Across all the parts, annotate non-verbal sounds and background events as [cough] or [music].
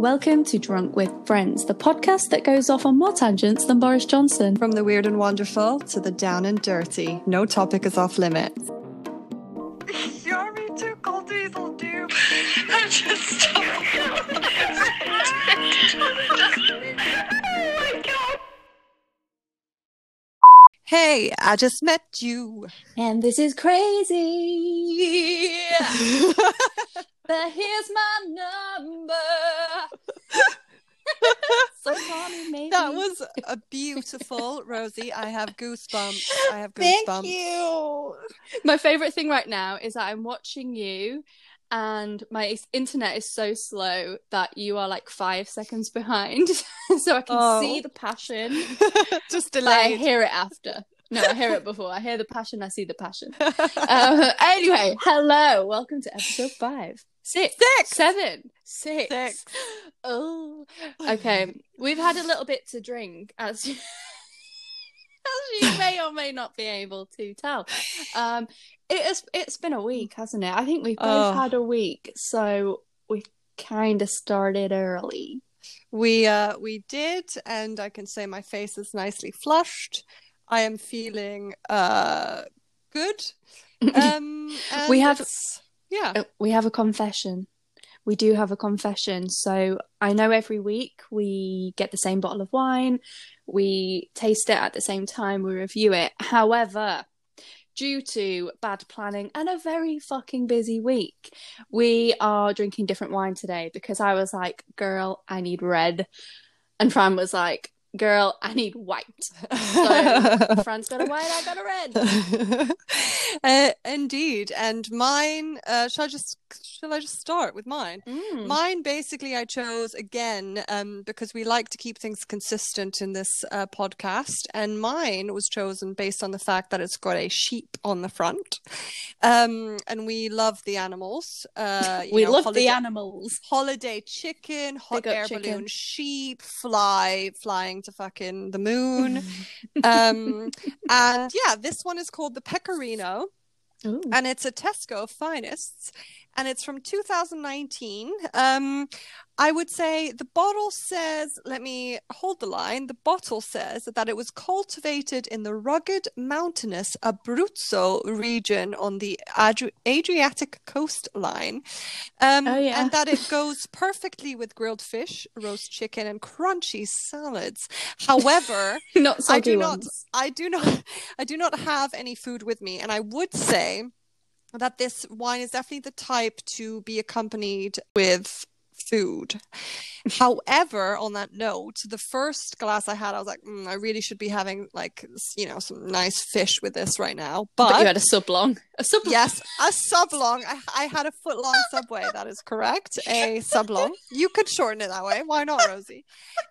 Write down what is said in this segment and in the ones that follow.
Welcome to Drunk with Friends, the podcast that goes off on more tangents than Boris Johnson. From the weird and wonderful to the down and dirty, no topic is off limits. You're me too, cold diesel, dude. [laughs] I just stop. [laughs] Hey, I just met you. And this is crazy. [laughs] but here's my number. [laughs] so maybe. That was a [laughs] beautiful, Rosie. I have goosebumps. I have goosebumps. Thank you. My favorite thing right now is that I'm watching you and my internet is so slow that you are like five seconds behind. [laughs] so I can Oh. see the passion, just but I hear it after. No, I hear it before. I hear the passion, I see the passion. Um, anyway, hello. Welcome to episode five. Six. Six. Seven. Six. Six. [gasps] Oh. Okay. We've had a little bit to drink, as you, [laughs] as you may or may not be able to tell. Um, it has, it's been a week, hasn't it? I think we've both Oh. had a week, so we kind of started early. We uh we did, and I can say my face is nicely flushed. I am feeling uh good. [laughs] Um We have- it's- yeah. Uh, we have a confession. We do have a confession. So I know every week we get the same bottle of wine, we taste it at the same time, we review it. However, due to bad planning and a very fucking busy week, we are drinking different wine today because I was like, girl, I need red. And Fran was like, girl, I need white. [laughs] So Fran's got a white, I got a red. [laughs] uh, indeed, and mine. Uh, shall I just shall I just start with mine? Mm. Mine basically I chose again um, because we like to keep things consistent in this uh, podcast, and mine was chosen based on the fact that it's got a sheep on the front, um, and we love the animals. Uh, [laughs] we know, love holiday- the animals. holiday chicken, hot air chicken. balloon sheep, fly flying to fucking the moon. [laughs] um, and yeah, this one is called the Pecorino, Ooh. and it's a Tesco finest, and it's from 2019. Um, I would say the bottle says, let me hold the line. The bottle says that it was cultivated in the rugged, mountainous Abruzzo region on the Adri- Adriatic coastline. Um, Oh, yeah. and that it [laughs] goes perfectly with grilled fish, roast chicken, and crunchy salads. However, [laughs] Not I do not. I do not I do not have any food with me and I would say that this wine is definitely the type to be accompanied with food. However, on that note, the first glass I had, I was like, mm, I really should be having like you know some nice fish with this right now. But, But, you had a sub long. A sub yes, a sublong. I, I had a foot long subway. That is correct. A sublong. You could shorten it that way. Why not, Rosie?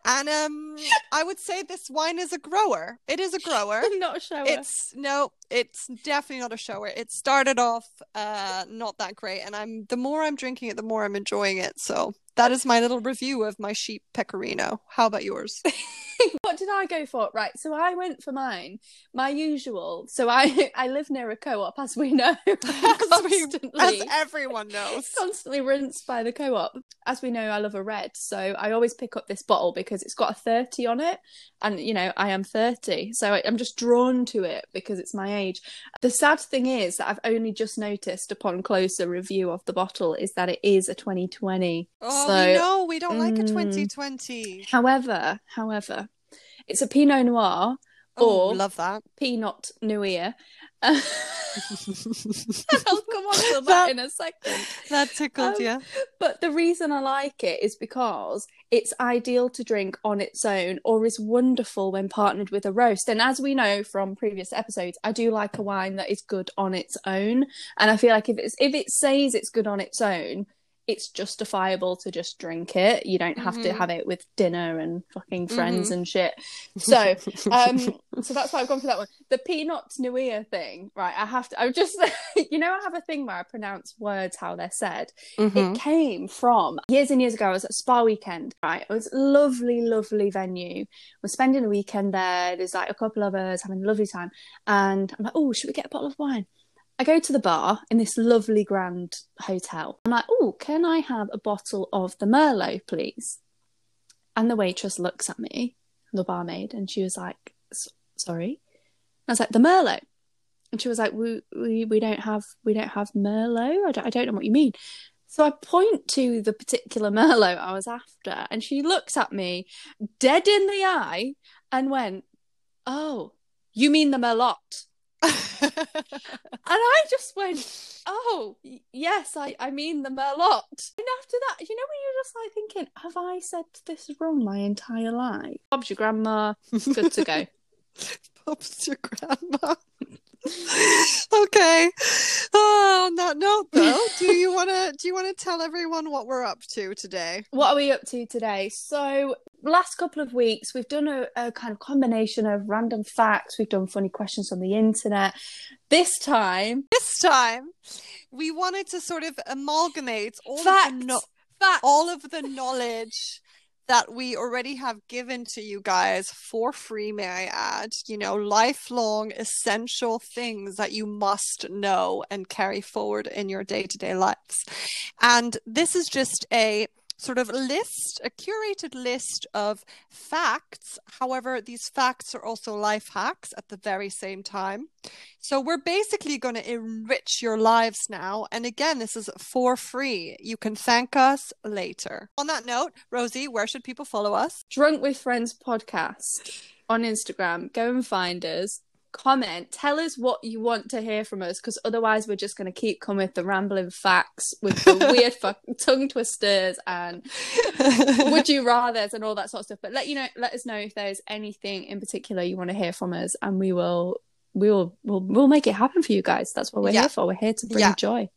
And um, I would say this wine is a grower. It is a grower. [laughs] not a shower. It's no, it's definitely not a shower. It started off uh not that great, and I'm the more I'm drinking it, the more I'm enjoying it. So that is my little review of my sheep pecorino. How about yours? [laughs] what did I go for? Right, so I went for mine. My usual. So I I live near a co-op, as we know, [laughs] As we- constantly. As everyone knows. Constantly rinsed by the co-op. As we know, I love a red, so I always pick up this bottle because it's got a thirty on it, and you know I am thirty, so I, I'm just drawn to it because it's my age. The sad thing is that I've only just noticed upon closer review of the bottle is that it is a 2020. Oh, so we know we don't like a mm. 2020. However, however, it's a Pinot Noir Oh, or love that. Pinot Noir. [laughs] [laughs] I'll come on to that, That- in a second. That tickled Um, you. But the reason I like it is because it's ideal to drink on its own or is wonderful when partnered with a roast. And as we know from previous episodes, I do like a wine that is good on its own. And I feel like if it's if it says it's good on its own, it's justifiable to just drink it. You don't have to Mhm. have it with dinner and fucking friends and shit. [laughs] So um [laughs] so that's why I've gone for that one. The Pinot Noir thing, right? I have to. I just, [laughs] you know, I have a thing where I pronounce words how they're said. Mhm. It came from years and years ago. I was at Spa Weekend, right? It was a lovely, lovely venue. We're spending a weekend there. There's like a couple of us having a lovely time, and I'm like, oh, should we get a bottle of wine? I go to the bar in this lovely grand hotel. I'm like, oh, can I have a bottle of the Merlot, please? And the waitress looks at me, the barmaid, and she was like, sorry. I was like, the Merlot. And she was like, we, we, we don't have we don't have Merlot. I don't, I don't know what you mean. So I point to the particular [laughs] Merlot I was after, and she looks at me dead in the eye and went, "Oh, you mean the Merlot?" [laughs] [laughs] And I just went, "Oh, yes, I, I mean the Merlot." And after that, you know, when you're just like thinking, "Have I said this wrong my entire life?" Bob's your grandma. Good to go. [laughs] Bob's your grandma. [laughs] okay. Oh, on that note, though, do you want to do you want to tell everyone what we're up to today? what are we up to today? So, last couple of weeks, we've done a, a kind of combination of random facts. We've done funny questions on the internet. This time, This time, we wanted to sort of amalgamate all facts. of the no- facts. all of the knowledge that we already have given to you guys for free, may I add, you know, lifelong essential things that you must know and carry forward in your day to day lives. And this is just a sort of list, a curated list of facts. However, these facts are also life hacks at the very same time. So we're basically going to enrich your lives now. And again, this is for free. You can thank us later. On that note, Rosie, where should people follow us? Drunk with Friends podcast on Instagram. Go and find us. Comment. Tell us what you want to hear from us, because otherwise we're just going to keep coming with the rambling facts, with the [laughs] weird fuck- tongue twisters and [laughs] would you rather's and all that sort of stuff. But let you know, let us know if there's anything in particular you want to hear from us, and we will, we will, we'll, we'll make it happen for you guys. That's what we're Yeah. here for. We're here to bring Yeah. joy.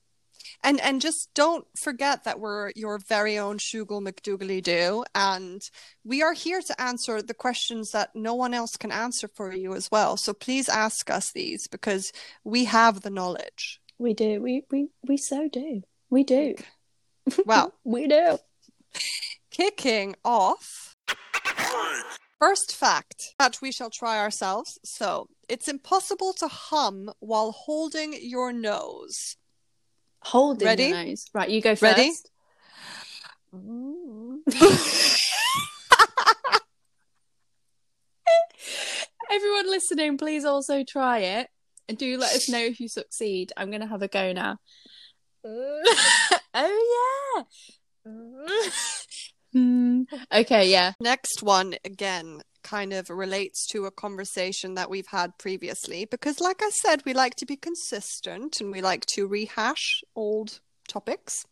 And and just don't forget that we're your very own Shugel McDougally do, and we are here to answer the questions that no one else can answer for you as well. So please ask us these because we have the knowledge. We do. We we we so do. We do. Well, [laughs] We do. kicking off. First fact that we shall try ourselves. So it's impossible to hum while holding your nose. Holding Ready? your nose. Right, you go first. Ready? [laughs] Everyone listening, please also try it and do let us know if you succeed. I'm gonna have a go now. [laughs] oh yeah. [laughs] Hmm. Okay, yeah. Next one, again, kind of relates to a conversation that we've had previously because, like I said, we like to be consistent and we like to rehash old topics.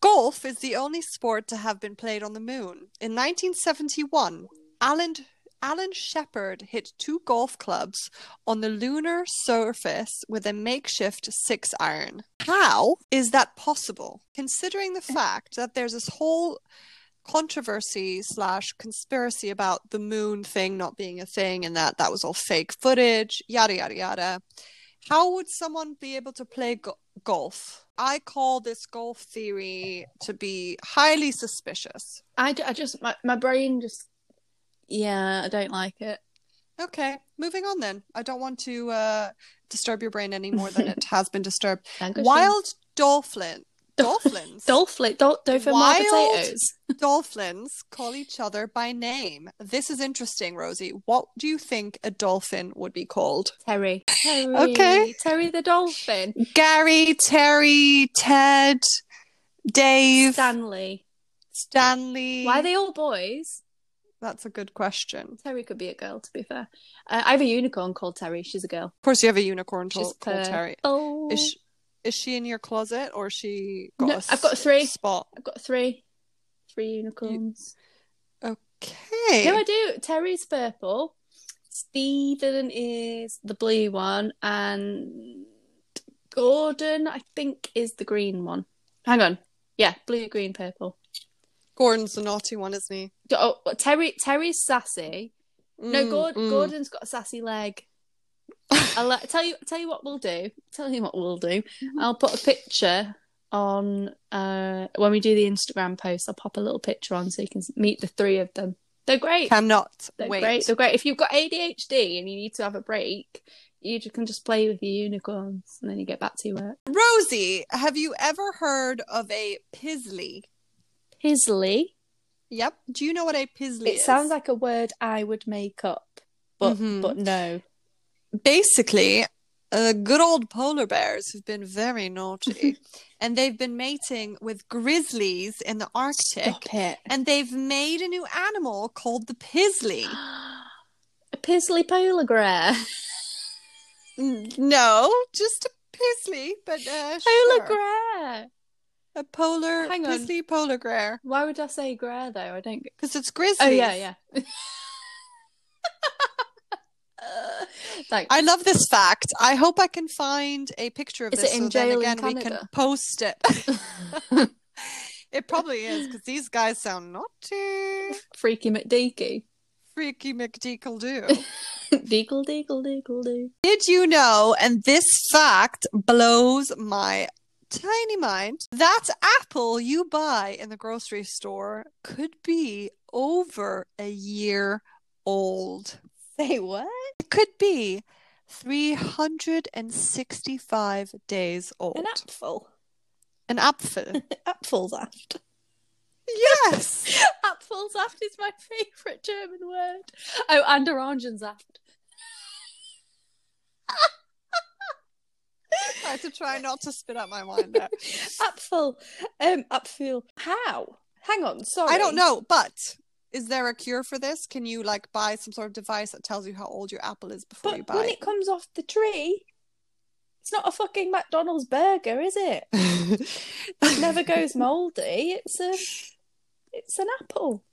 Golf is the only sport to have been played on the moon. In 1971, Alan, Alan Shepard hit two golf clubs on the lunar surface with a makeshift six iron. How is that possible? Considering the fact that there's this whole controversy slash conspiracy about the moon thing not being a thing and that that was all fake footage, yada yada yada. How would someone be able to play go- golf? I call this golf theory to be highly suspicious. I, I just my, my brain just yeah, I don't like it. Okay, moving on then. I don't want to uh, disturb your brain any more than it [laughs] has been disturbed. Wild dolphin, dolphins, [laughs] Dolphin, dol- dolphin Wild- potatoes. [laughs] dolphins call each other by name. This is interesting, Rosie. What do you think a dolphin would be called? Terry. Terry. Okay. Terry the dolphin. Gary, Terry, Ted, Dave, Stanley. Stanley. Why are they all boys? That's a good question. Terry could be a girl, to be fair. Uh, I have a unicorn called Terry. She's a girl. Of course, you have a unicorn She's to- called Terry. Oh, Is she, is she in your closet or she got No, a I've got three. spot? I've got three, three unicorns. Okay. No, I do. Terry's purple. Stephen is the blue one, and Gordon, I think, is the green one. Hang on. Yeah, blue, green, purple. Gordon's the naughty one, isn't he? Oh, Terry. Terry's sassy. No, Mm, Gord- mm. Gordon's got a sassy leg. I'll tell you. Tell you what we'll do. Tell you what we'll do. Mm-hmm. I'll put a picture on uh when we do the Instagram post. I'll pop a little picture on so you can meet the three of them. They're great. Cannot They're wait. great. They're great. If you've got ADHD and you need to have a break, you can just play with your unicorns and then you get back to your work. Rosie, have you ever heard of a pizzly? Pizzly. Yep. Do you know what a pizzly It is? It sounds like a word I would make up, but Mhm. but no. Basically uh, good old polar bears have been very naughty and they've been mating with grizzlies in the arctic and they've made a new animal called the pizzly [gasps] a pizzly polar bear. No just a pizzly but uh, Polar sure. bear. a polar Hang on. polar bear Why would I say grey though? I don't because it's grizzlies Oh yeah, yeah. [laughs] [laughs] Thanks. I love this fact. I hope I can find a picture of Is this it in so then again we can post it. [laughs] it probably is because these guys sound naughty. Freaky McDeaky. Freaky McDeagle do. [laughs] Deagle, deagle, deagle, doo. Did you know, and this fact blows my tiny mind, that apple you buy in the grocery store could be over a year old. Say what? It could be 365 days old. An apfel. An [laughs] apfel. Apfelsaft. yes. [laughs] Apfelsaft is my favourite German word. Oh, and Orangensaft. [laughs] I had to try not to spit out my mind there. Apfel. Um, Apfel. How? Hang on, sorry. I don't know, but is there a cure for this? Can you like buy some sort of device that tells you how old your apple is before you But buy when it comes off the tree, it's not a fucking McDonald's burger, is it? [laughs] it? It never goes mouldy. It's a, it's an apple.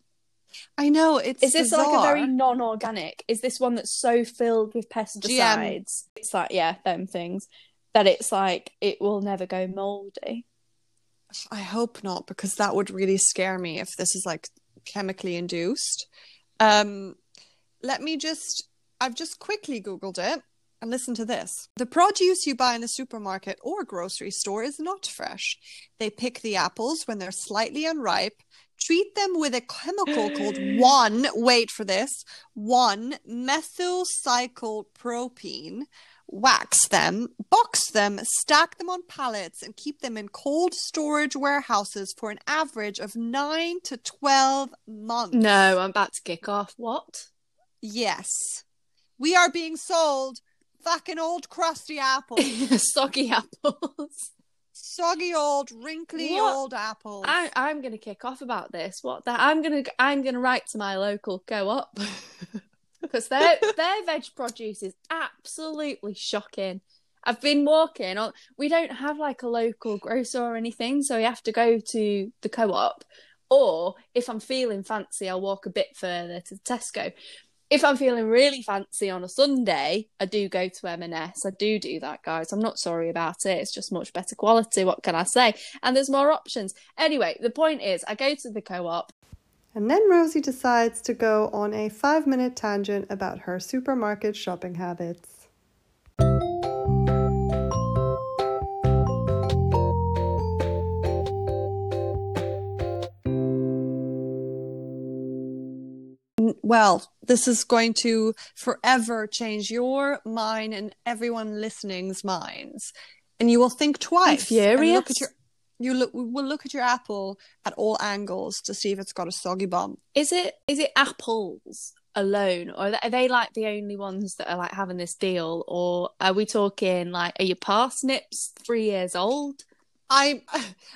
I know it's Is this like a very non-organic? Is this one that's so filled with pesticides? It's like yeah, them things that it's like it will never go mouldy. I hope not because that would really scare me if this is like chemically induced. Um, let me just, I've just quickly Googled it and listen to this. The produce you buy in the supermarket or grocery store is not fresh. They pick the apples when they're slightly unripe, treat them with a chemical called [gasps] one, wait for this, one methyl propene wax them, box them, stack them on pallets, and keep them in cold storage warehouses for an average of 9 to 12 months. No, I'm about to kick off. What? Yes. We are being sold fucking old crusty apples. [laughs] Soggy apples. Soggy old, wrinkly What? old apples. I, I'm going to kick off about this. What? The, I'm going to I'm going to write to my local co-op [laughs] because their their veg produce is absolutely shocking. I've been walking. We don't have like a local grocer or anything, so we have to go to the co-op. Or if I'm feeling fancy, I'll walk a bit further to Tesco. If I'm feeling really fancy on a Sunday, I do go to M&S. I do do that, guys. I'm not sorry about it. It's just much better quality. What can I say? And there's more options. Anyway, the point is, I go to the co-op. And then Rosie decides to go on a five minute tangent about her supermarket shopping habits. well, this is going to forever change your mind and everyone listening's minds. And you will think twice. and furious. Look at your, you look, we will look at your apple at all angles to see if it's got a soggy bum. Is it is it apples alone, or are they like the only ones that are like having this deal, or are we talking like are your parsnips three years old? I,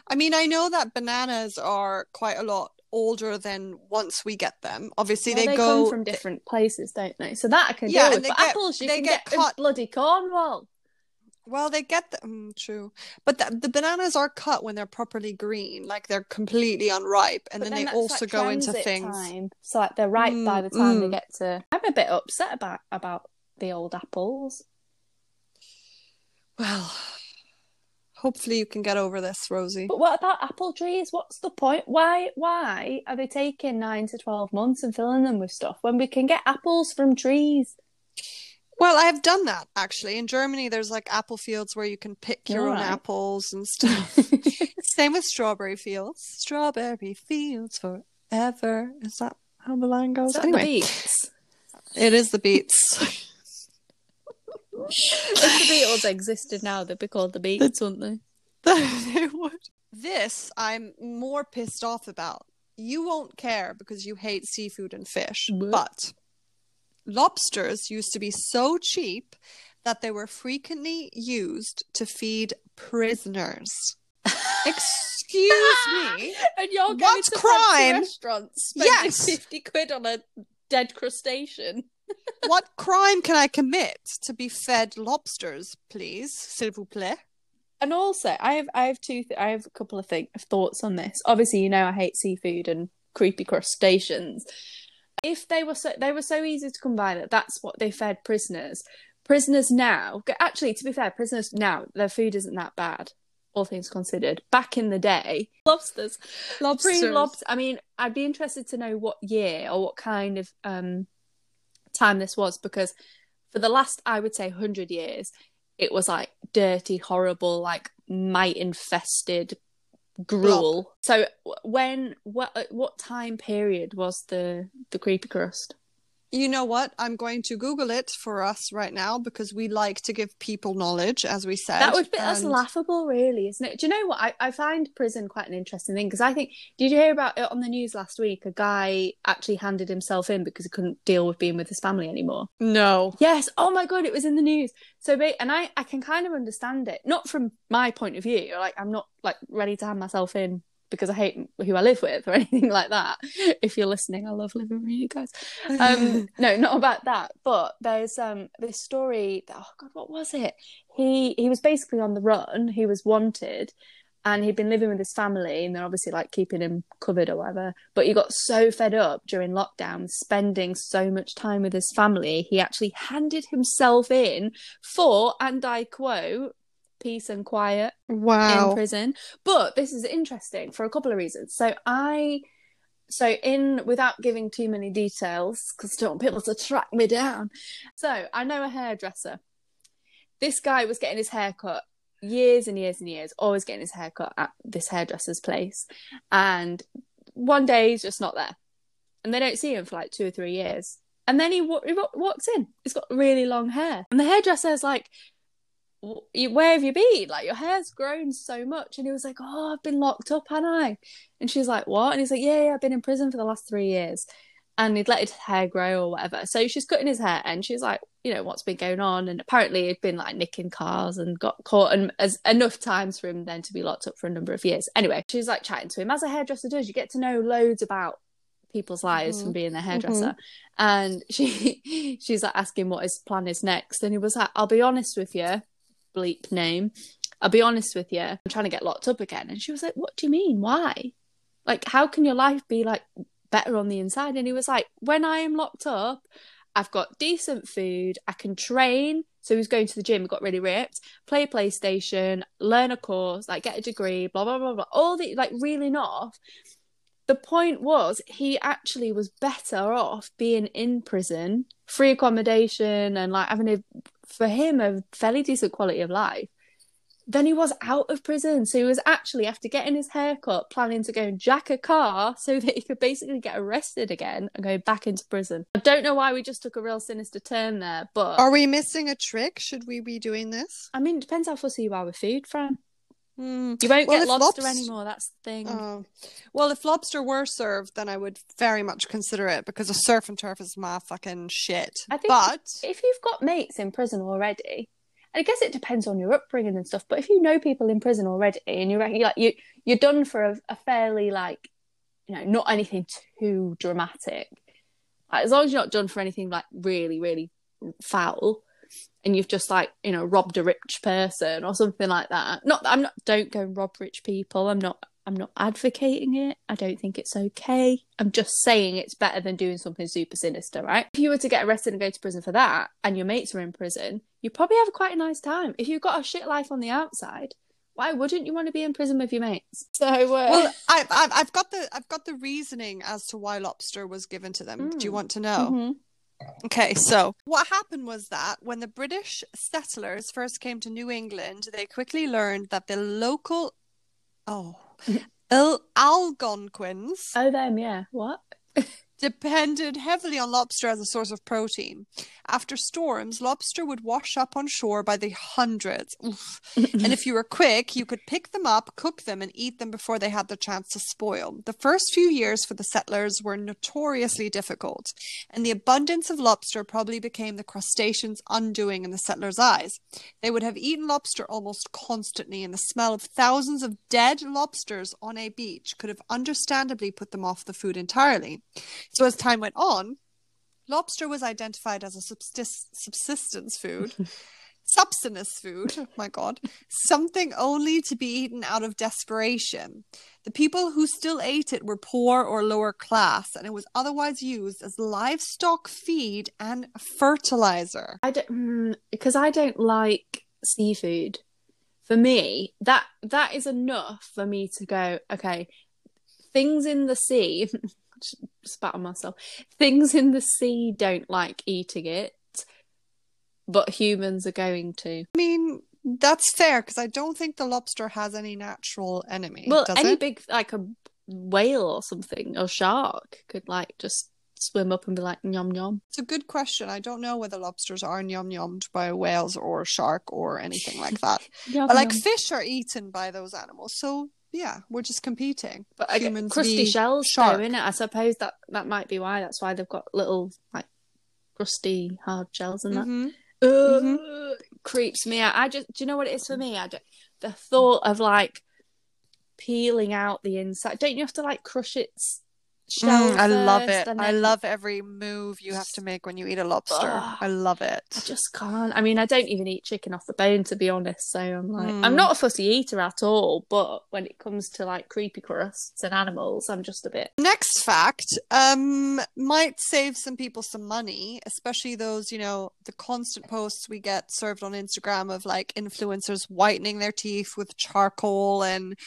I mean, I know that bananas are quite a lot older than once we get them. Obviously, Well, they, they go come from different places, don't they? So that I can Yeah, deal with. But get- apples, you they can get get, bloody Cornwall. Well, they get the mm, true, but the, the bananas are cut when they're properly green, like they're completely unripe, and But then, they also like, go into things. Time. So like they're ripe by the time they Mm, get to. I'm a bit upset about about the old apples. Well, hopefully you can get over this, Rosie. But what about apple trees? What's the point? Why why are they taking nine to twelve months and filling them with stuff when we can get apples from trees? Well, I have done that actually. In Germany, there's like apple fields where you can pick your own oh, Alright. apples and stuff. [laughs] Same with strawberry fields. Strawberry fields forever. Is that how the line goes? Anyway, the beets? it is the beats. [laughs] if the Beatles existed now, they'd be called the Beats, wouldn't they? [laughs] they would. This I'm more pissed off about. You won't care because you hate seafood and fish, What? but lobsters used to be so cheap that they were frequently used to feed prisoners. [laughs] Excuse me. And you're going What's to crime? fancy restaurants spending Yes. 50 quid on a dead crustacean. [laughs] what crime can I commit to be fed lobsters, please, s'il vous plaît? And also, I have I have two th- I have a couple of thing of thoughts on this. Obviously, you know I hate seafood and creepy crustaceans. If they were so they were so easy to come by that that's what they fed prisoners. Prisoners now, actually, to be fair, prisoners now their food isn't that bad, all things considered. Back in the day, lobsters, Lobsters. Lobster. I mean, I'd be interested to know what year or what kind of um time this was because for the last, I would say, hundred years, it was like dirty, horrible, like mite infested gruel. So when what what time period was the the creepy crust? You know what? I'm going to Google it for us right now because we like to give people knowledge, as we said. That would be that's and- laughable, really, isn't it? Do you know what? I, I find prison quite an interesting thing because I think did you hear about it on the news last week? A guy actually handed himself in because he couldn't deal with being with his family anymore. No. Yes. Oh my god, it was in the news. So, and I I can kind of understand it, not from my point of view. Like I'm not like ready to hand myself in because I hate who I live with or [laughs] anything like that. If you're listening, I love living with you guys. Um, [laughs] no, not about that. But there's um this story. That, Oh god, what was it? He he was basically on the run. He was wanted. And he'd been living with his family, and they're obviously like keeping him covered or whatever. But he got so fed up during lockdown, spending so much time with his family, he actually handed himself in for, and I quote, peace and quiet wow. in prison. But this is interesting for a couple of reasons. So I so in without giving too many details because I don't want people to track me down. So I know a hairdresser. This guy was getting his hair cut years and years and years, always getting his hair cut at this hairdresser's place. And one day he's just not there. And they don't see him for like two or three years. And then he, wa- he wa- walks in. He's got really long hair. And the hairdresser's like, "W- where have you been? Like your hair's grown so much. And he was like, oh, I've been locked up, haven't I? And she's like, what? And he's like, yeah, yeah, I've been in prison for the last three years. And he'd let his hair grow or whatever. So she's cutting his hair and she's like, you know, what's been going on? And apparently he'd been like nicking cars and got caught and as enough times for him then to be locked up for a number of years. Anyway, she's like chatting to him. As a hairdresser does, you get to know loads about people's lives from mm-hmm. being a mm-hmm. hairdresser. And [laughs] she she's like asking what his plan is next. And he was like, I'll be honest with you, bleep name. I'll be honest with you. I'm trying to get locked up again. And she was like, What do you mean? Why? Like, how can your life be like better on the inside? And he was like, When I am locked up, I've got decent food, I can train. So he was going to the gym, got really ripped, play PlayStation, learn a course, like get a degree, blah blah blah blah. All the like reeling off. The point was he actually was better off being in prison, free accommodation and like having a for him a fairly decent quality of life then he was out of prison. So he was actually, after getting his haircut, planning to go and jack a car so that he could basically get arrested again and go back into prison. I don't know why we just took a real sinister turn there, but Are we missing a trick? Should we be doing this? I mean, it depends how fussy you are with food, Fran. Hmm. You won't Well, get if lobster lobs- anymore. That's the thing. Oh. Well, if lobster were served, then I would very much consider it because a surf and turf is my fucking shit. I think but if you've got mates in prison already, I guess it depends on your upbringing and stuff. But if you know people in prison already, and you reckon like you you're done for a, a fairly like you know not anything too dramatic, like, as long as you're not done for anything like really really foul, and you've just like you know robbed a rich person or something like that. Not I'm not don't go and rob rich people. I'm not I'm not advocating it. I don't think it's okay. I'm just saying it's better than doing something super sinister, right? If you were to get arrested and go to prison for that, and your mates are in prison, you probably have quite a nice time. If you've got a shit life on the outside, why wouldn't you want to be in prison with your mates? [laughs] So, uh, well, I've, I've I've got the I've got the reasoning as to why lobster was given to them. Do you Mm. want to know? mhm. Okay, so what happened was that when the British settlers first came to New England, they quickly learned that the local oh [laughs] Il- Algonquins oh them, yeah. What? [laughs] depended heavily on lobster as a source of protein. After storms, lobster would wash up on shore by the hundreds. [laughs] And if you were quick, you could pick them up, cook them, and eat them before they had the chance to spoil. The first few years for the settlers were notoriously difficult, and the abundance of lobster probably became the crustaceans' undoing in the settlers' eyes. They would have eaten lobster almost constantly, and the smell of thousands of dead lobsters on a beach could have understandably put them off the food entirely. So as time went on, lobster was identified as a subsist- subsistence food, [laughs] subsistence food, oh my god, something only to be eaten out of desperation. The people who still ate it were poor or lower class, and it was otherwise used as livestock feed and fertilizer. I don't mm, because I don't like seafood. For me, that that is enough for me to go. Okay, things in the sea. [laughs] spat on myself. Things in the sea don't like eating it, but humans are going to. I mean, that's fair because I don't think the lobster has any natural enemy. Well, any it? big like a whale or something or shark could like just swim up and be like yum yum. It's a good question. I don't know whether lobsters are yum yummed by whales or shark or anything like that. [laughs] But like fish are eaten by those animals, so yeah, we're just competing. But I humans crusty shells shark. though, innit? I suppose that that might be why. That's why they've got little like crusty hard shells and that. Mhm. Ugh, creeps me out. I just, do you know what it is for me? I just, the thought of like peeling out the inside. Don't you have to like crush its shell? Mm, I love it. I love every move you have to make when you eat a lobster. I love it. I just can't. I mean, I don't even eat chicken off the bone, to be honest. So I'm like, I'm Mm. not a fussy eater at all. But when it comes to like creepy crusts and animals, I'm just a bit. Next fact um might save some people some money, especially those, you know, the constant posts we get served on Instagram of like influencers whitening their teeth with charcoal and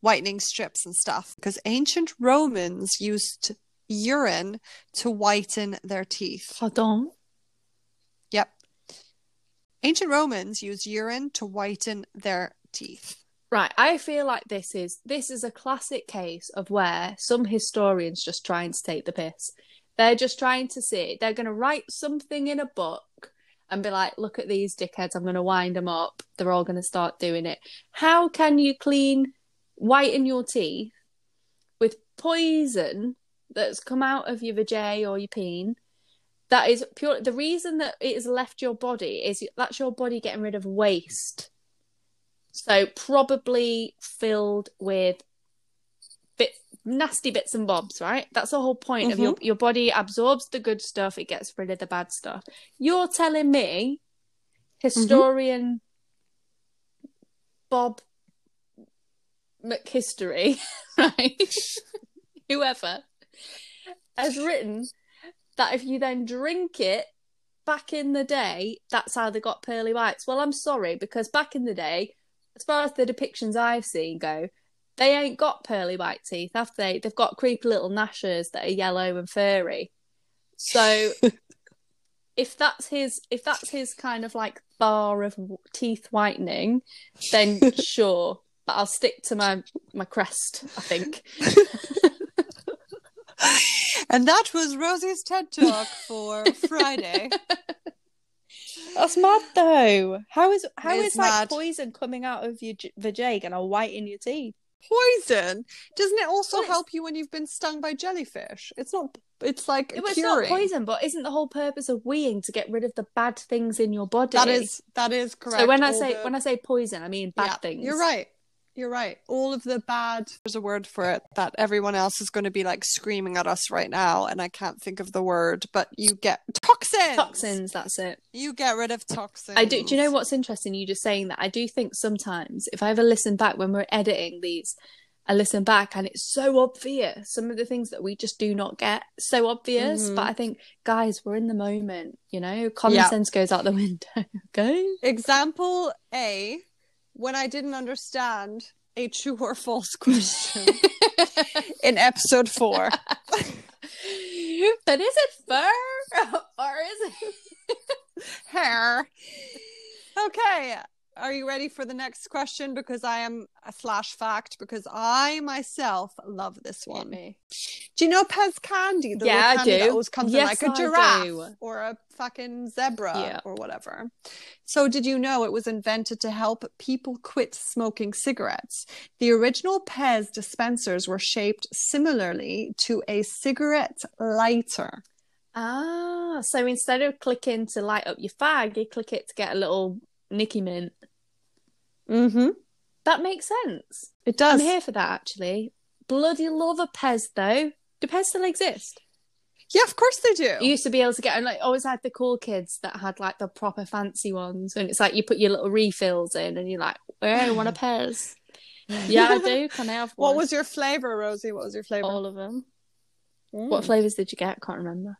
whitening strips and stuff because ancient Romans used urine to whiten their teeth. Pardon. Yep. Ancient Romans used urine to whiten their teeth. Right, I feel like this is this is a classic case of where some historians just trying to take the piss. They're just trying to see. They're going to write something in a book and be like, "Look at these dickheads. I'm going to wind them up. They're all going to start doing it." How can you clean whiten your teeth with poison that's come out of your vajay or your peen? That is pure. The reason that it has left your body is that's your body getting rid of waste. So probably filled with bit nasty bits and bobs, right? That's the whole point of your mm-hmm. your body absorbs the good stuff, it gets rid of the bad stuff. You're telling me, mm-hmm. historian Bob McHistory, [laughs] right? [laughs] Whoever has written that if you then drink it back in the day, that's how they got pearly whites. Well, I'm sorry, because back in the day, as far as the depictions I've seen go, they ain't got pearly white teeth, have they? They've got creepy little gnashers that are yellow and furry. So [laughs] if that's his if that's his kind of like bar of teeth whitening, then sure. But I'll stick to my my crest, I think. [laughs] And that was Rosie's TED Talk for Friday. [laughs] That's mad though. How is how It is is like poison coming out of your j- vajay gonna whiten your teeth? Poison. Doesn't it also Well, help you when you've been stung by jellyfish? It's not. It's like It was curing. not poison, but isn't the whole purpose of weeing to get rid of the bad things in your body? That is that is correct. So when I say the- when I say poison, I mean bad Yeah, things. You're right. You're right. All of the bad. There's a word for it that everyone else is going to be like screaming at us right now, and I can't think of the word. But you get toxins. Toxins, that's it. You get rid of toxins. I do. Do you know what's interesting? You just saying that. I do think sometimes if I ever listen back when we're editing these, I listen back and it's so obvious. Some of the things that we just do not get so obvious. Mhm. But I think, guys, we're in the moment. You know, common Yeah. sense goes out the [laughs] window. okay. Example A: When I didn't understand a true or false question [laughs] in episode four. but is it fur [laughs] or is it? Hair. [laughs] Okay. Are you ready for the next question? Because I am a flash fact because I myself love this one. Do you know Pez candy? The Yeah, little I candy that do. always comes Yes, in like a I giraffe do. or a fucking zebra Yeah. or whatever. So, did you know it was invented to help people quit smoking cigarettes? The original Pez dispensers were shaped similarly to a cigarette lighter. Ah, so instead of clicking to light up your fag, you click it to get a little Nicky Mint. Mm-hmm. That makes sense. It does. I'm here for that actually. Bloody love a Pez though. Do Pez still exist? Yeah, of course they do. You used to be able to get, and like always had the cool kids that had like the proper fancy ones, and it's like you put your little refills in, and you're like, "Oh, I want a [laughs] Pez." yeah, I do. Can I have one? What was your flavor, Rosie? What was your flavor? all of them? Mm. What flavors did you get? Can't remember.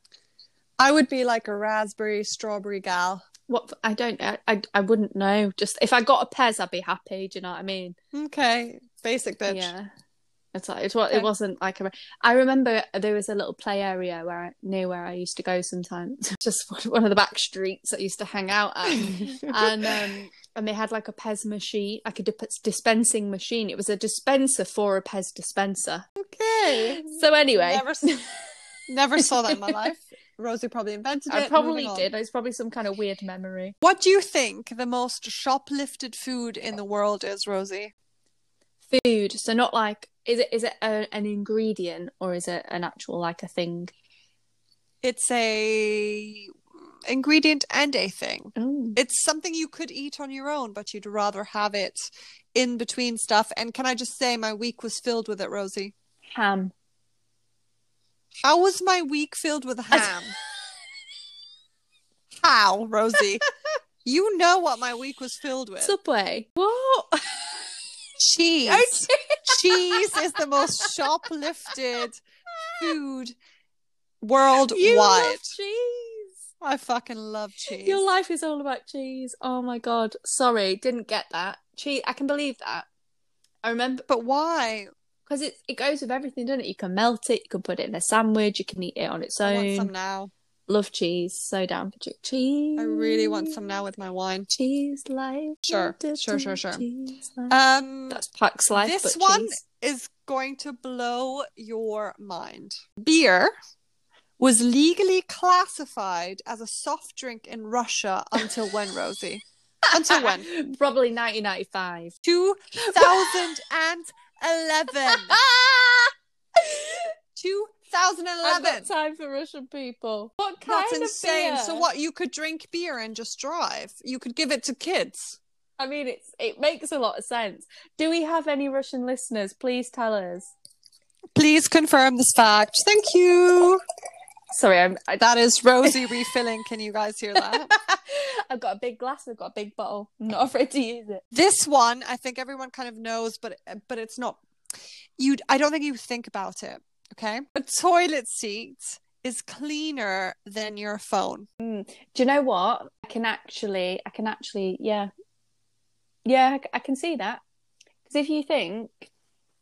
I would be like a raspberry strawberry gal. What I don't, I, I, I wouldn't know. Just if I got a Pez, I'd be happy. Do you know what I mean? Okay, basic bitch. Yeah. It's like it's what Okay. it wasn't like a. I remember there was a little play area where I, near where I used to go sometimes, [laughs] just one of the back streets I used to hang out at, [laughs] and um and they had like a Pez machine, like a dip- dispensing machine. It was a dispenser for a Pez dispenser. okay. So anyway, Never, never saw that in my [laughs] life. Rosie probably invented it. I probably did. It's probably some kind of weird memory. What do you think the most shoplifted food in the world is, Rosie? Food. So not like is it is it a, an ingredient or is it an actual like a thing? It's a ingredient and a thing. It's something you could eat on your own, but you'd rather have it in between stuff. And can I just say, my week was filled with it, Rosie. Ham. How was my week filled with ham? [laughs] How, Rosie? you know what my week was filled with. Subway. What? [laughs] cheese. Oh, cheese is the most [laughs] shoplifted food worldwide. You love cheese. I fucking love cheese. Your life is all about cheese. Oh my god. Sorry, didn't get that. Cheese. I can believe that. I remember But why? Because it it goes with everything, doesn't it? You can melt it. You can put it in a sandwich. You can eat it on its I want some own. now. Love cheese. So down for che- cheese. I really want some now with my wine. Cheese life. Sure, sure, sure, sure. Um, That's Pax life. this one cheese. is going to blow your mind. Beer was legally classified as a soft drink in Russia until when, Rosie? [laughs] until when? Probably 1995. 2011. Ah! [laughs] 2011. I've got time for Russian people. What kind That's of insane. beer? So what? You could drink beer and just drive. You could give it to kids. I mean, it's it makes a lot of sense. Do we have any Russian listeners? Please tell us. Please confirm this fact. Thank you. Sorry, I'm. I, That is Rosie [laughs] refilling. Can you guys hear that? [laughs] I've got a big glass. I've got a big bottle. I'm not afraid to use it. this one, I think everyone kind of knows, but but it's not. You, I don't think you think about it. Okay, a toilet seat is cleaner than your phone. Mm. Do you know what? I can actually. I can actually. Yeah. Yeah, I can see that. Because if you think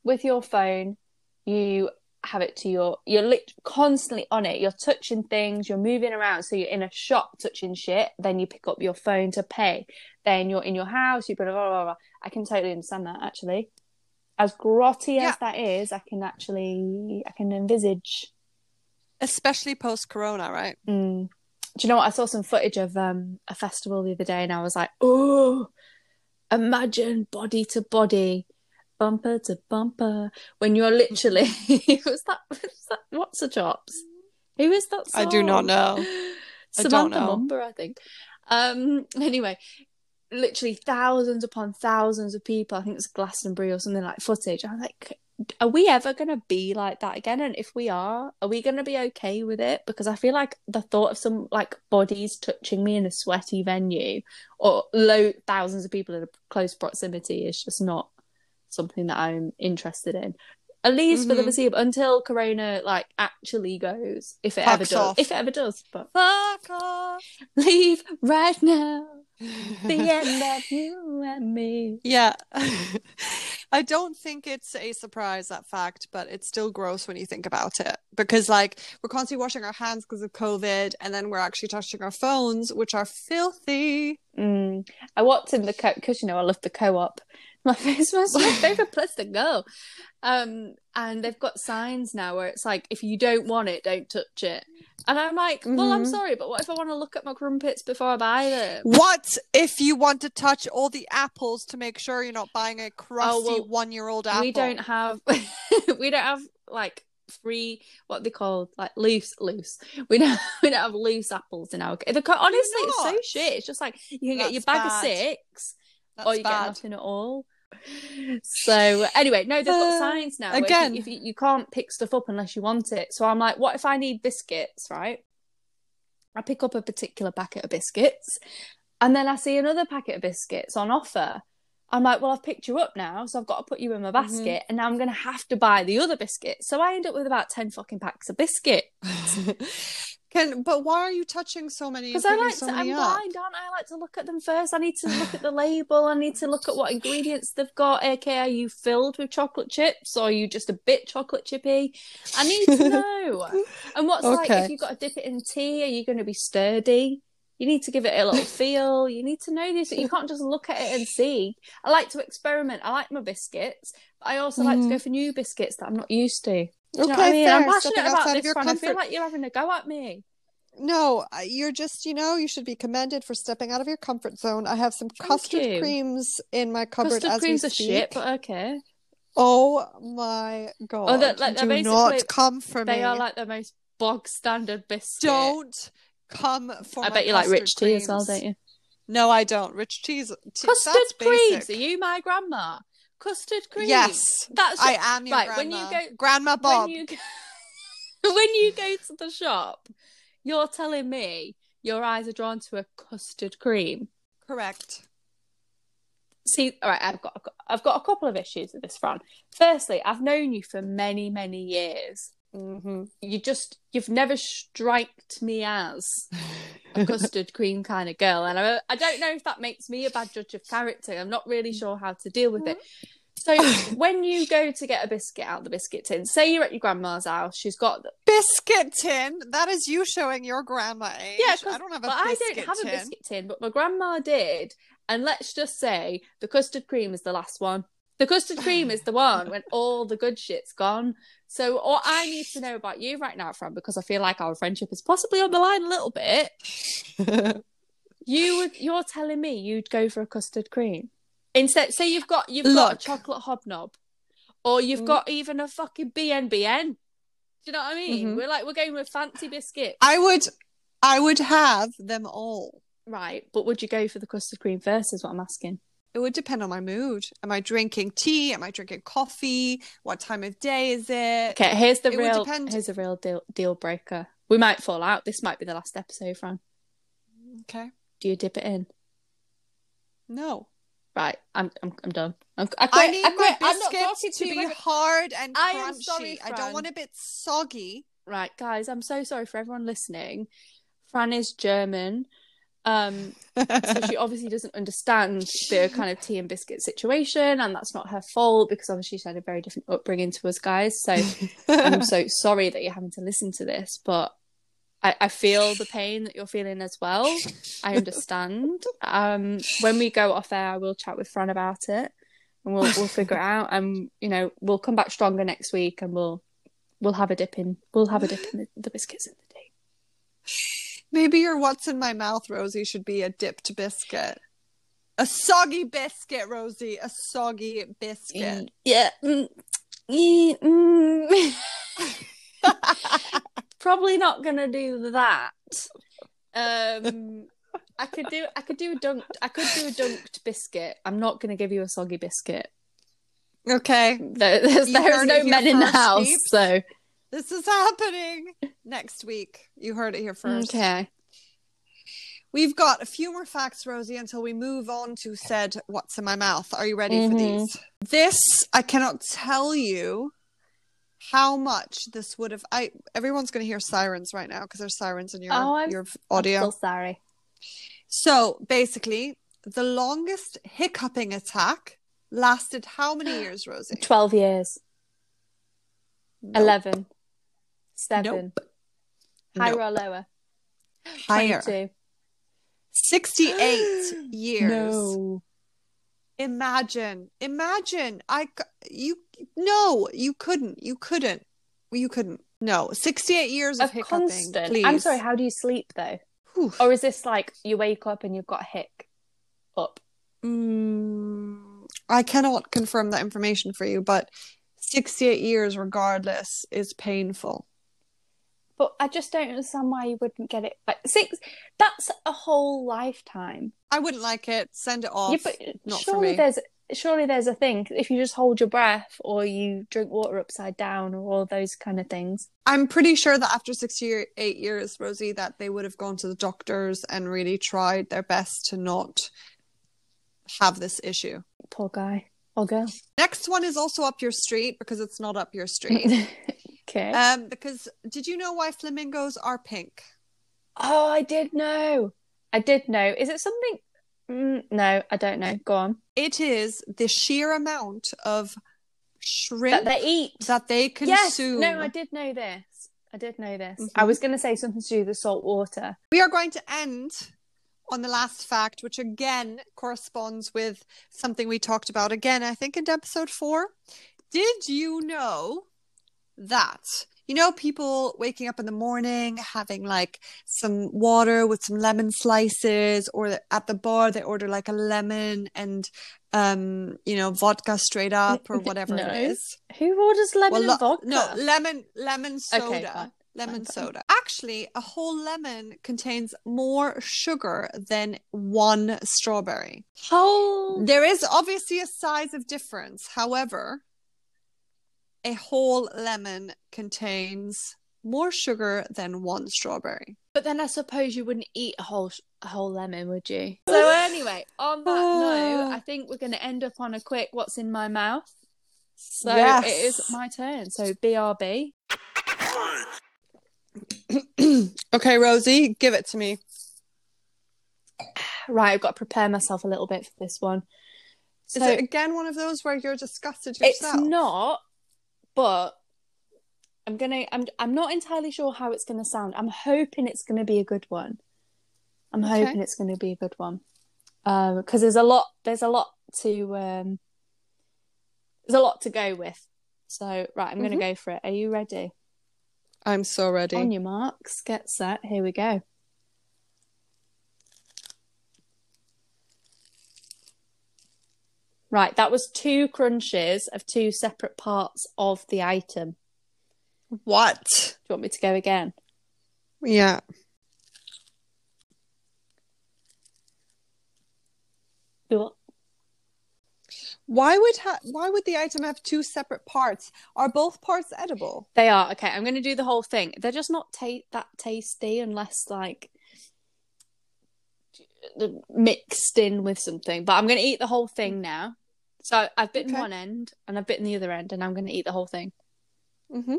with your phone, you have it to your. You're lit- constantly on it. You're touching things. You're moving around. So you're in a shop touching shit. Then you pick up your phone to pay. Then you're in your house. You blah blah blah. blah. I can totally understand that actually. As grotty Yeah. as that is, I can actually. I can envisage. Especially post Corona, right? Mm. Do you know what? I saw some footage of um, a festival the other day, and I was like, "Oh, imagine body to body, bumper to bumper, when you're literally [laughs] was that, was that what's the chops? Who is that? Song? I do not know. Samantha. Mumba, I think. Um. Anyway, literally thousands upon thousands of people. I think it's Glastonbury or something like footage. I'm like, are we ever going to be like that again? And if we are, are we going to be okay with it? Because I feel like the thought of some like bodies touching me in a sweaty venue or low thousands of people in a close proximity is just not something that I'm interested in. At least for the Mhm. foreseeable until Corona like actually goes, if it ever does, off. if it ever does. But Fuck off. [laughs] leave right now. [laughs] The end of you and me. Yeah. [laughs] I don't think it's a surprise, that fact, but it's still gross when you think about it. Because, like, we're constantly washing our hands because of COVID, and then we're actually touching our phones, which are filthy. Mm. I walked in the co because you know I love the co-op. [laughs] My face was my [laughs] favorite place to go. Um, and they've got signs now where it's like, if you don't want it, don't touch it. And I'm like, well, I'm Mhm. sorry, but what if I want to look at my crumpets before I buy them? What if you want to touch all the apples to make sure you're not buying a crusty Oh, well, one-year-old apple? We don't have, [laughs] we don't have like free, what they call like loose, loose. We don't, we don't have loose apples in our. The, honestly, it's so shit. It's just like you can get your That's bag of six. That's or you get bad. nothing at all. So anyway, no, they've got Uh, signs now. where if again. you, if you can't pick stuff up unless you want it. So I'm like, what if I need biscuits? Right? I pick up a particular packet of biscuits, and then I see another packet of biscuits on offer. I'm like, well, I've picked you up now, so I've got to put you in my Mm-hmm. basket, and now I'm going to have to buy the other biscuit. So I end up with about ten fucking packs of biscuit [laughs] Can but why are you touching so many? because I like so to. I'm up? blind, aren't I? I like to look at them first. I need to look at the label. I need to look at what ingredients they've got. aka, are you filled with chocolate chips or are you just a bit chocolate chippy? I need to [laughs] know. and what's like if you've got to dip it in tea? Are you going to be sturdy? You need to give it a little feel. You need to know this. You can't just look at it and see. I like to experiment. I like my biscuits, but I also like to go for new biscuits that I'm not used to. Do you know what I Mm-hmm. Okay. I'm passionate about this, your Fran. I feel like you're having a go at me. No, you're just, you know, you should be commended for stepping out of your comfort zone. I have some Thank custard you. creams in my cupboard Custard as we creams are speak. shit, but okay. Oh my god. they're- like, they're Do not come for They me. are like the most bog standard biscuit. Don't come for I bet you like rich tea as well, don't you? No, I don't. Rich cheese. Tea, Custard creams. Are you my grandma? Custard creams. Yes, That's I am your right. grandma. When you go, Grandma Bob. when you go, when you go to the shop, you're telling me your eyes are drawn to a custard cream. Correct. See, all right, I've got I've got a couple of issues with this, Fran. Firstly, I've known you for many, many years. Hmm You just you've never striked me as a custard [laughs] cream kind of girl, and I, I don't know if that makes me a bad judge of character. I'm not really sure how to deal with it. So [laughs] when you go to get a biscuit out of the biscuit tin, say you're at your grandma's house, she's got the, Biscuit tin. That is you showing your grandma age. yeah, I don't have a but I don't have tin. a biscuit tin, but my grandma did. And let's just say the custard cream is the last one. The custard cream is the one when all the good shit's gone. So what I need to know about you right now, Fran, because I feel like our friendship is possibly on the line a little bit. [laughs] You would you're telling me you'd go for a custard cream. Instead say you've got you've got a chocolate hobnob. Or you've Mm. got even a fucking BNBN. Do you know what I mean? Mhm. We're like we're going with fancy biscuits. I would, I would have them all. Right, but would you go for the custard cream first? Is what I'm asking. It would depend on my mood. Am I drinking tea? Am I drinking coffee? What time of day is it? Okay, here's the It real depend- here's a real deal deal breaker. We might fall out. This might be the last episode, Fran. Okay. Do you dip it in? No. Right, I'm I'm, I'm done. I'm, I, I need I my quit. Talking biscuits to be hard and crunchy. I am sorry, I don't want a bit soggy. Right, guys, I'm so sorry for everyone listening. Fran is German. Um, so she [laughs] obviously doesn't understand the kind of tea and biscuit situation, and that's not her fault because obviously she had a very different upbringing to us guys. So I'm so [laughs] sorry that you're having to listen to this, but I, I feel the pain that you're feeling as well. I understand. Um, when we go off air, I will chat with Fran about it, and we'll we'll figure it out. And you know, we'll come back stronger next week, and we'll we'll have a dip in we'll have a dip in the, the biscuits in the tea. Maybe your what's in my mouth, Rosie, should be a dipped biscuit. A soggy biscuit, Rosie. A soggy biscuit. Yeah. Mm, yeah, mm. [laughs] Probably not gonna do that. Um, I could do I could do a dunked I could do a dunked biscuit. I'm not gonna give you a soggy biscuit. Okay. There, there's no men in the house, peeps. so This is happening next week. You heard it here first. okay. We've got a few more facts, Rosie, until we move on to said what's in my mouth. Are you ready for Mhm. these? This I cannot tell you how much this would have I everyone's gonna hear sirens right now because there's sirens in your Oh, I'm- your audio. I'm so sorry. So basically, the longest hiccuping attack lasted how many [gasps] years, Rosie? Twelve years. Nope. Eleven. Seven. Nope. Higher Nope. or lower? Higher. 22. 68 [gasps] years. No. Imagine, imagine. I c- you no, you couldn't. You couldn't. You couldn't. No, sixty-eight years of, Of hiccuping. constant. Please. I'm sorry, how do you sleep though? Whew. Or is this like you wake up and you've got a hic up? Mm, I cannot confirm that information for you, but sixty-eight years, regardless, is painful. But I just don't understand why you wouldn't get it. Like six, that's a whole lifetime. I wouldn't like it. Send it off. Yeah, but not for surely there's surely there's a thing if you just hold your breath or you drink water upside down or all those kind of things. I'm pretty sure that after 68 years, Rosie, that they would have gone to the doctors and really tried their best to not have this issue. Poor guy or girl. Next one is also up your street because it's not up your street. [laughs] okay. um, because did you know why flamingos are pink? oh, I did know. I did know. Is it something? Mm, no, I don't know. Go on. It is the sheer amount of shrimp That they eat. that they consume. Yes. No, I did know this. I did know this. Mhm. I was going to say something to do with the salt water. We are going to end on the last fact, which again corresponds with something we talked about again, I think in episode four. Did you know that? You know, people waking up in the morning having like some water with some lemon slices, or at the bar they order like a lemon and, um, you know, vodka straight up or whatever No. it is. Who orders lemon Well, lo- vodka? no, lemon, lemon soda. Okay, fine. Lemon Fine, fine. soda. Actually, a whole lemon contains more sugar than one strawberry. Whole. There is obviously a size of difference. However, a whole lemon contains more sugar than one strawberry. But then I suppose you wouldn't eat a whole a whole lemon, would you? [laughs] So anyway, on that ah. note, I think we're going to end up on a quick "What's in my mouth." So Yes. it is my turn. So BRB. [clears throat] okay, Rosie, give it to me. Right, I've got to prepare myself a little bit for this one. Is So it again one of those where you're disgusted it's yourself? not, but I'm gonna. I'm. I'm not entirely sure how it's gonna sound. I'm hoping it's gonna be a good one. I'm Okay. hoping it's gonna be a good one. Um, because there's a lot. There's a lot to. Um, there's a lot to go with. So right, I'm gonna Mhm. go for it. Are you ready? I'm so ready. On your marks, get set. Here we go. Right, that was two crunches of two separate parts of the item. What? Do you want me to go again? Yeah. Why would ha- why would the item have two separate parts? Are both parts edible? They are okay. I'm going to do the whole thing. They're just not ta- that tasty unless like mixed in with something. But I'm going to eat the whole thing now. So I've bitten Okay. one end and I've bitten the other end, and I'm going to eat the whole thing. Mm-hmm.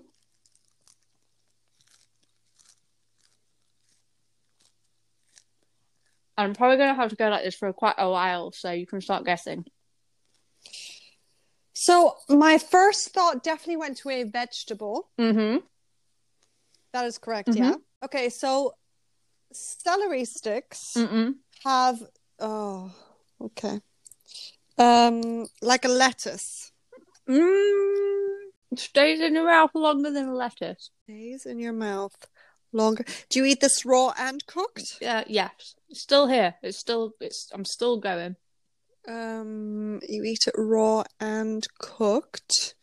I'm probably going to have to go like this for quite a while, so you can start guessing. So my first thought definitely went to a vegetable. Mm-hmm. That is correct. Mhm. Yeah. Okay. So celery sticks Mm-mm. have oh okay um like a lettuce Mm. Stays in your mouth longer than a lettuce. stays in your mouth longer. Do you eat this raw and cooked? Yeah, yes. It's still here. It's still. It's. I'm still going. Um, you eat it raw and cooked.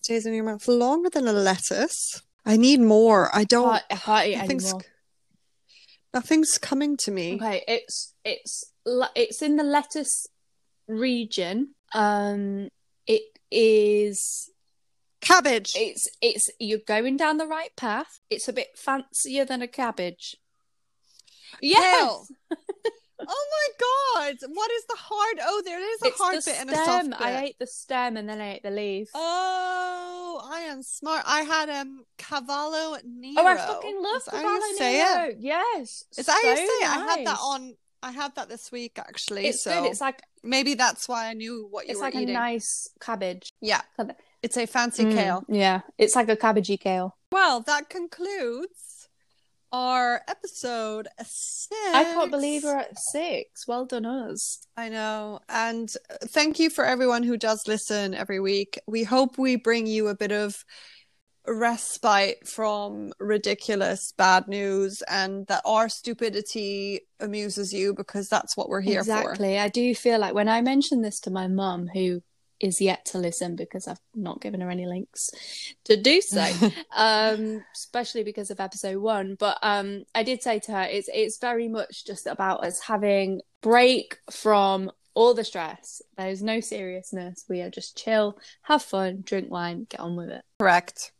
Stays in your mouth longer than a lettuce. I need more. I don't. Can't- I can't nothing's, anymore. nothing's coming to me. Okay, it's it's it's in the lettuce region. Um, it is. Cabbage. It's it's you're going down the right path. It's a bit fancier than a cabbage. Kale. [laughs] oh my god! What is the hard? Oh, there is a it's hard bit stem. and a soft bit. I ate the stem and then I ate the leaf. Oh, I am smart. I had um Cavolo Nero. Oh, I fucking love Is that how Cavolo Nero. it? Yes, Is that how you so say it? I had that on. I had that this week actually. It's so good. It's like maybe that's why I knew what you it's were like eating. a nice cabbage. Yeah, Cabbage. it's a fancy Mm, kale. Yeah, it's like a cabbagey kale. Well, that concludes our episode six. I can't believe we're at six. Well done, us. I know. And thank you for everyone who does listen every week. We hope we bring you a bit of respite from ridiculous bad news and that our stupidity amuses you because that's what we're here for. exactly. I do feel like when I mentioned this to my mum, who is yet to listen because I've not given her any links to do so, [laughs] um, especially because of episode one. But um, I did say to her, it's it's very much just about us having break from all the stress. There's no seriousness. We are just chill, have fun, drink wine, get on with it. Correct.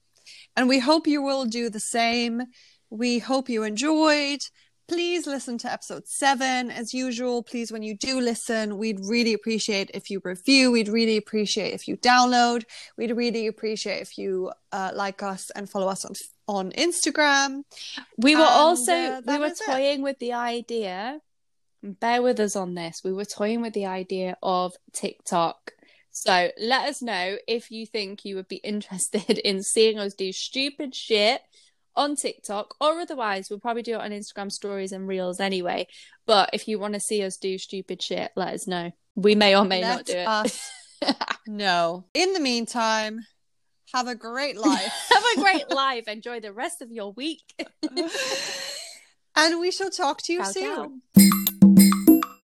And we hope you will do the same. We hope you enjoyed. Please listen to episode seven. As usual, please, when you do listen, we'd really appreciate if you review. We'd really appreciate if you download. We'd really appreciate if you uh, like us and follow us on on Instagram. We were And, also uh, we were is it. toying with the idea. Bear with us on this. We were toying with the idea of TikTok. So let us know if you think you would be interested [laughs] in seeing us do stupid shit on TikTok, or otherwise, we'll probably do it on Instagram stories and reels anyway. But if you want to see us do stupid shit, let us know. We may or may not do it. us [laughs] know. In the meantime, have a great life. [laughs] Have a great life. Enjoy the rest of your week. and we shall talk to you Ciao, soon. ciao.